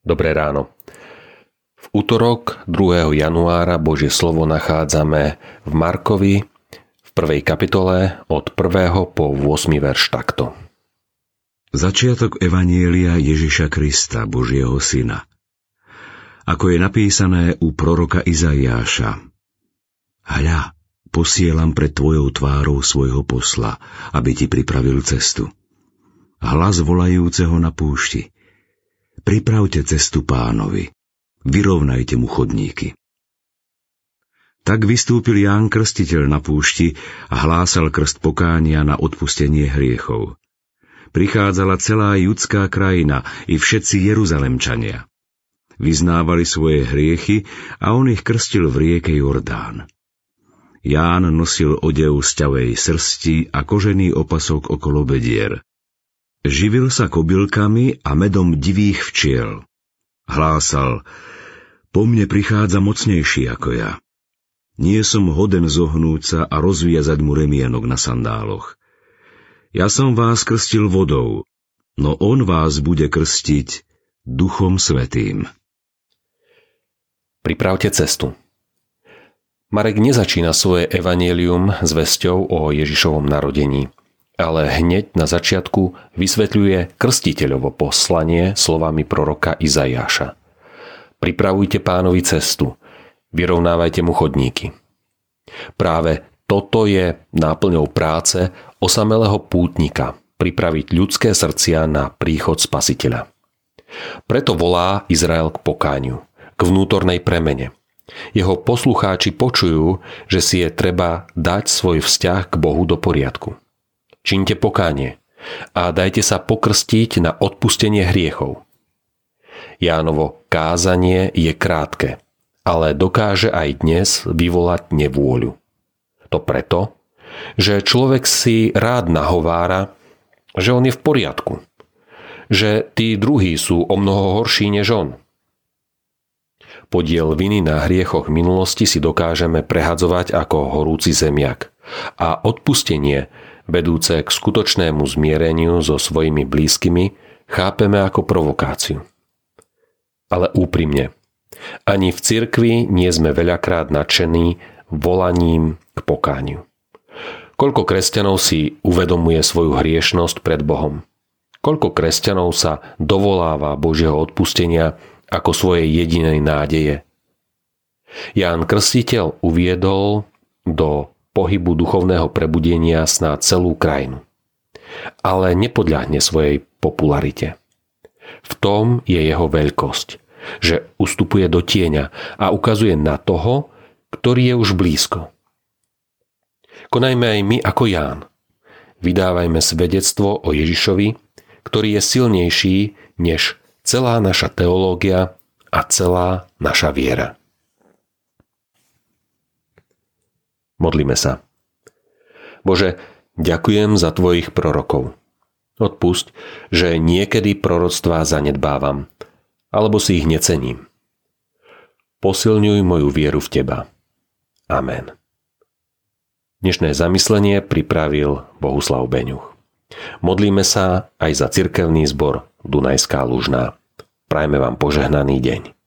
Dobré ráno. V útorok 2. januára Božie slovo nachádzame v Markovi v prvej kapitole od 1. po 8. verš takto. Začiatok Evanielia Ježiša Krista, Božieho Syna. Ako je napísané u proroka Izaiáša. Hľa, posielam pred tvojou tvárou svojho posla, aby ti pripravil cestu. Hlas volajúceho na púšti – Pripravte cestu pánovi, vyrovnajte mu chodníky. Tak vystúpil Ján Krstiteľ na púšti a hlásal krst pokánia na odpustenie hriechov. Prichádzala celá judská krajina i všetci Jeruzalemčania. Vyznávali svoje hriechy a on ich krstil v rieke Jordán. Ján nosil odev z ťavej srsti a kožený opasok okolo bedier. Živil sa kobylkami a medom divých včiel. Hlásal, po mne prichádza mocnejší ako ja. Nie som hoden zohnúť sa a rozviazať mu remienok na sandáloch. Ja som vás krstil vodou, no on vás bude krstiť Duchom Svetým. Pripravte cestu. Marek nezačína svoje evanelium s vesťou o Ježišovom narodení – ale hneď na začiatku vysvetľuje krstiteľovo poslanie slovami proroka Izajáša. Pripravujte pánovi cestu, vyrovnávajte mu chodníky. Práve toto je náplňou práce osamelého pútnika pripraviť ľudské srdcia na príchod spasiteľa. Preto volá Izrael k pokáňu, k vnútornej premene. Jeho poslucháči počujú, že si je treba dať svoj vzťah k Bohu do poriadku činte pokánie a dajte sa pokrstiť na odpustenie hriechov. Jánovo kázanie je krátke, ale dokáže aj dnes vyvolať nevôľu. To preto, že človek si rád nahovára, že on je v poriadku, že tí druhí sú o mnoho horší než on. Podiel viny na hriechoch minulosti si dokážeme prehadzovať ako horúci zemiak a odpustenie vedúce k skutočnému zmiereniu so svojimi blízkymi, chápeme ako provokáciu. Ale úprimne, ani v cirkvi nie sme veľakrát nadšení volaním k pokániu. Koľko kresťanov si uvedomuje svoju hriešnosť pred Bohom? Koľko kresťanov sa dovoláva Božieho odpustenia ako svojej jedinej nádeje? Ján Krstiteľ uviedol do pohybu duchovného prebudenia snáď celú krajinu. Ale nepodľahne svojej popularite. V tom je jeho veľkosť, že ustupuje do tieňa a ukazuje na toho, ktorý je už blízko. Konajme aj my ako Ján. Vydávajme svedectvo o Ježišovi, ktorý je silnejší než celá naša teológia a celá naša viera. Modlíme sa. Bože, ďakujem za Tvojich prorokov. Odpusť, že niekedy proroctvá zanedbávam, alebo si ich necením. Posilňuj moju vieru v Teba. Amen. Dnešné zamyslenie pripravil Bohuslav Beňuch. Modlíme sa aj za cirkevný zbor Dunajská Lužná. Prajme vám požehnaný deň.